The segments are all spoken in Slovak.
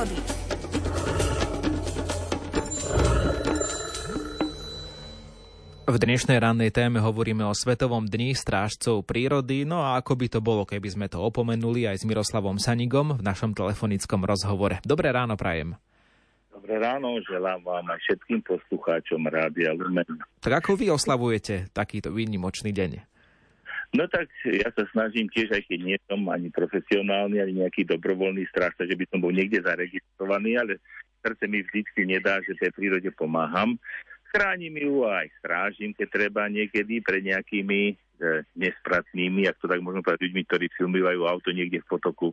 prírody. V dnešnej rannej téme hovoríme o Svetovom dni strážcov prírody, no a ako by to bolo, keby sme to opomenuli aj s Miroslavom Sanigom v našom telefonickom rozhovore. Dobré ráno prajem. Dobré ráno, želám vám aj všetkým poslucháčom Rádia Lumen. Tak ako vy oslavujete takýto výnimočný deň? No tak ja sa snažím tiež, aj keď nie som ani profesionálny, ani nejaký dobrovoľný strážca, že by som bol niekde zaregistrovaný, ale srdce mi vždycky nedá, že tej prírode pomáham Chránim ju aj strážim, keď treba niekedy pre nejakými e, nespratnými, ak to tak môžem povedať, ľuďmi, ktorí si umývajú auto niekde v potoku,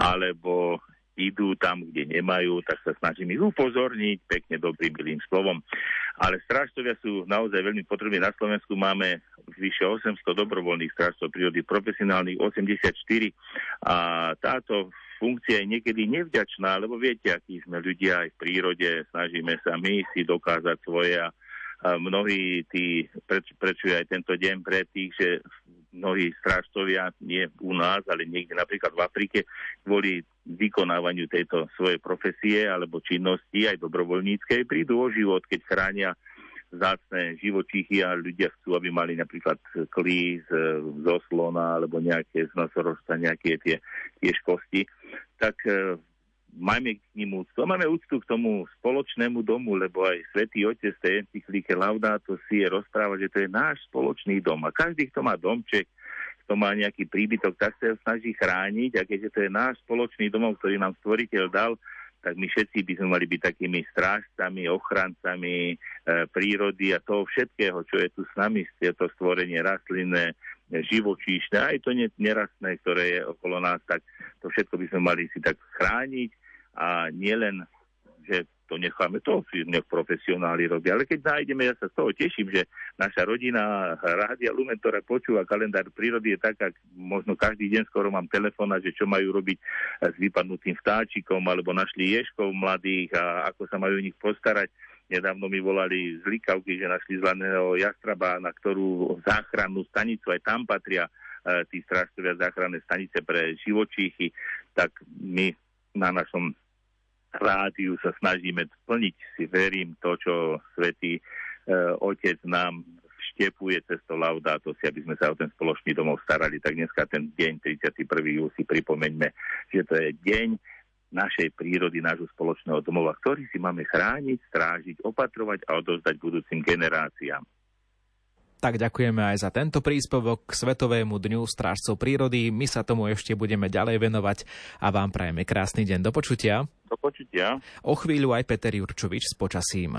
alebo idú tam, kde nemajú, tak sa snažím ich upozorniť pekne dobrým, milým slovom. Ale strážcovia sú naozaj veľmi potrební. Na Slovensku máme vyše 800 dobrovoľných strážcov prírody, profesionálnych 84 a táto funkcia je niekedy nevďačná, lebo viete, akí sme ľudia aj v prírode, snažíme sa my si dokázať svoje a, mnohí tí, preč, prečo aj tento deň pre tých, že mnohí strážcovia, nie u nás, ale niekde napríklad v Afrike, kvôli vykonávaniu tejto svojej profesie alebo činnosti, aj dobrovoľníckej, prídu o život, keď chránia zácne živočíchy a ľudia chcú, aby mali napríklad klíz zo slona alebo nejaké z nosorožca, nejaké tie, tie kosti tak e, máme k ním úctu. Máme úctu k tomu spoločnému domu, lebo aj svätý Otec tej encyklike Laudato si je rozpráva, že to je náš spoločný dom. A každý, kto má domček, kto má nejaký príbytok, tak sa snaží chrániť a keďže to je náš spoločný domov, ktorý nám stvoriteľ dal, tak my všetci by sme mali byť takými strážcami, ochrancami e, prírody a toho všetkého, čo je tu s nami, to stvorenie rastlinné, živočíšne, aj to nerastné, ktoré je okolo nás, tak to všetko by sme mali si tak chrániť. A nielen, že to necháme, to si nech profesionáli robia. Ale keď nájdeme, ja sa z toho teším, že naša rodina Rádia Lumen, ktorá počúva kalendár prírody, je tak, ak možno každý deň skoro mám telefóna, že čo majú robiť s vypadnutým vtáčikom, alebo našli ješkov mladých a ako sa majú o nich postarať Nedávno mi volali z Likavky, že našli zlaného jastraba, na ktorú záchrannú stanicu, aj tam patria e, tí strážcovia záchranné stanice pre živočíchy, tak my na našom rádiu sa snažíme splniť si, verím, to, čo svetý e, otec nám štepuje cez to laudáto si, aby sme sa o ten spoločný domov starali. Tak dneska ten deň, 31. júl, si pripomeňme, že to je deň našej prírody, nášho spoločného domova, ktorý si máme chrániť, strážiť, opatrovať a odozdať budúcim generáciám. Tak ďakujeme aj za tento príspevok k Svetovému dňu strážcov prírody. My sa tomu ešte budeme ďalej venovať a vám prajeme krásny deň. Do počutia. Do počutia. O chvíľu aj Peter Jurčovič s počasím.